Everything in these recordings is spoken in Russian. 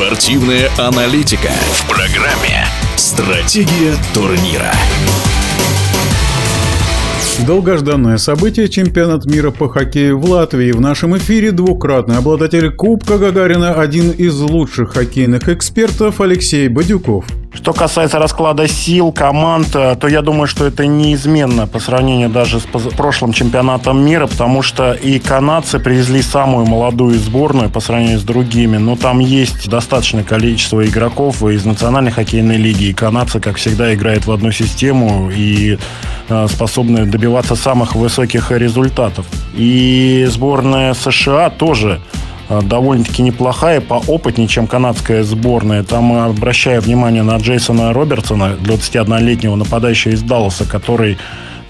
Спортивная аналитика в программе «Стратегия турнира». Долгожданное событие – чемпионат мира по хоккею в Латвии. В нашем эфире двукратный обладатель Кубка Гагарина, один из лучших хоккейных экспертов Алексей Бадюков. Что касается расклада сил команд, э, то я думаю, что это неизменно по сравнению даже с прошлым чемпионатом мира, потому что и канадцы привезли самую молодую сборную по сравнению с другими, но там есть достаточное количество игроков из национальной хоккейной лиги, и канадцы, как всегда, играют в одну систему и э, способны добиваться самых высоких результатов. И сборная США тоже довольно-таки неплохая, поопытнее, чем канадская сборная. Там обращаю внимание на Джейсона Робертсона, 21-летнего нападающего из Далласа, который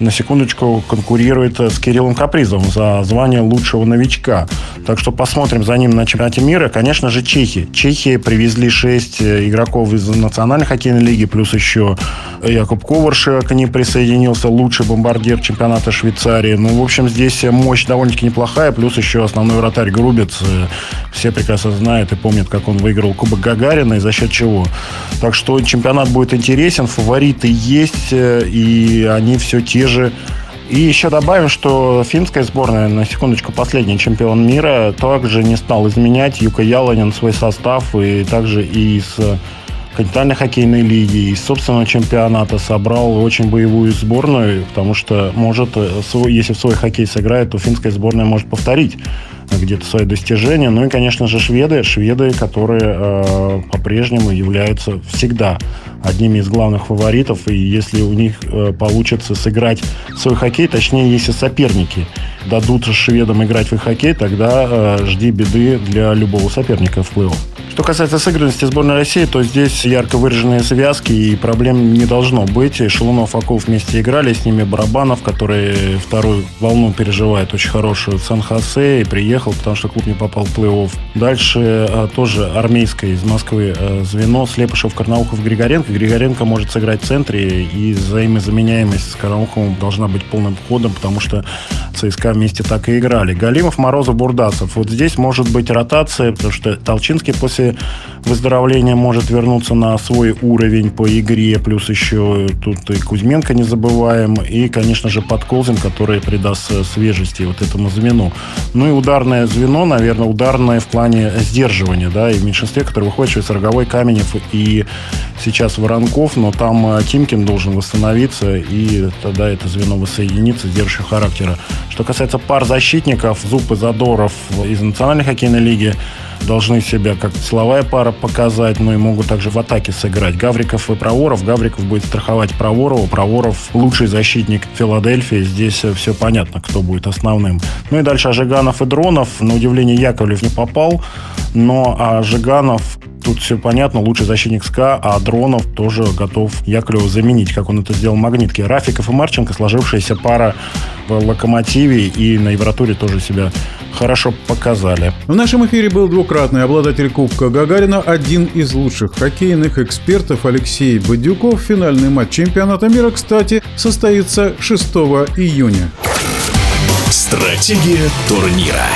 на секундочку конкурирует с Кириллом Капризовым за звание лучшего новичка. Так что посмотрим за ним на чемпионате мира. Конечно же, чехи. Чехии привезли 6 э, игроков из национальной хоккейной лиги, плюс еще Якуб Коваршек к ним присоединился, лучший бомбардир чемпионата Швейцарии. Ну, в общем, здесь мощь довольно-таки неплохая, плюс еще основной вратарь Грубец. Э, все прекрасно знают и помнят, как он выиграл Кубок Гагарина и за счет чего. Так что чемпионат будет интересен, фавориты есть, э, и они все те же и еще добавим, что финская сборная, на секундочку, последний чемпион мира, также не стал изменять. Юка Яланин свой состав, и также и из континентальной хоккейной лиги, из собственного чемпионата собрал очень боевую сборную, потому что может, э, если в свой хоккей сыграет, то финская сборная может повторить где-то свои достижения. Ну и, конечно же, шведы, шведы, которые э, по-прежнему являются всегда одними из главных фаворитов. И если у них э, получится сыграть свой хоккей, точнее, если соперники дадут шведам играть в их хоккей, тогда э, жди беды для любого соперника в плей-офф. Что касается сыгранности сборной России, то здесь ярко выраженные связки и проблем не должно быть. И Шелунов, Аков вместе играли, с ними Барабанов, который вторую волну переживает очень хорошую в Сан-Хосе и приехал, потому что клуб не попал в плей-офф. Дальше а, тоже армейское из Москвы а, звено Слепышев, Карнаухов, Григоренко. Григоренко может сыграть в центре, и взаимозаменяемость с Карнауховым должна быть полным ходом, потому что ЦСКА вместе так и играли. Галимов, Морозов, Бурдасов. Вот здесь может быть ротация, потому что Толчинский после выздоровления может вернуться на свой уровень по игре, плюс еще тут и Кузьменко не забываем, и, конечно же, Подколзин, который придаст свежести вот этому звену. Ну и ударное звено, наверное, ударное в плане сдерживания, да, и в меньшинстве, который выходит через Роговой, Каменев и сейчас Воронков, но там э, Тимкин должен восстановиться, и тогда это звено воссоединится, сдерживающего характера. Что касается пар защитников, Зуб и Задоров из Национальной хоккейной лиги, должны себя как силовая пара показать, но и могут также в атаке сыграть. Гавриков и Проворов. Гавриков будет страховать Проворова. Проворов лучший защитник Филадельфии. Здесь все понятно, кто будет основным. Ну и дальше Ажиганов и Дронов. На удивление Яковлев не попал, но Ажиганов Тут все понятно, лучший защитник СКА, а Дронов тоже готов Яковлева заменить, как он это сделал в «Магнитке». Рафиков и Марченко, сложившаяся пара в «Локомотиве» и на Евротуре тоже себя хорошо показали. В нашем эфире был двукратный обладатель Кубка Гагарина, один из лучших хоккейных экспертов Алексей Бадюков. Финальный матч чемпионата мира, кстати, состоится 6 июня. Стратегия турнира.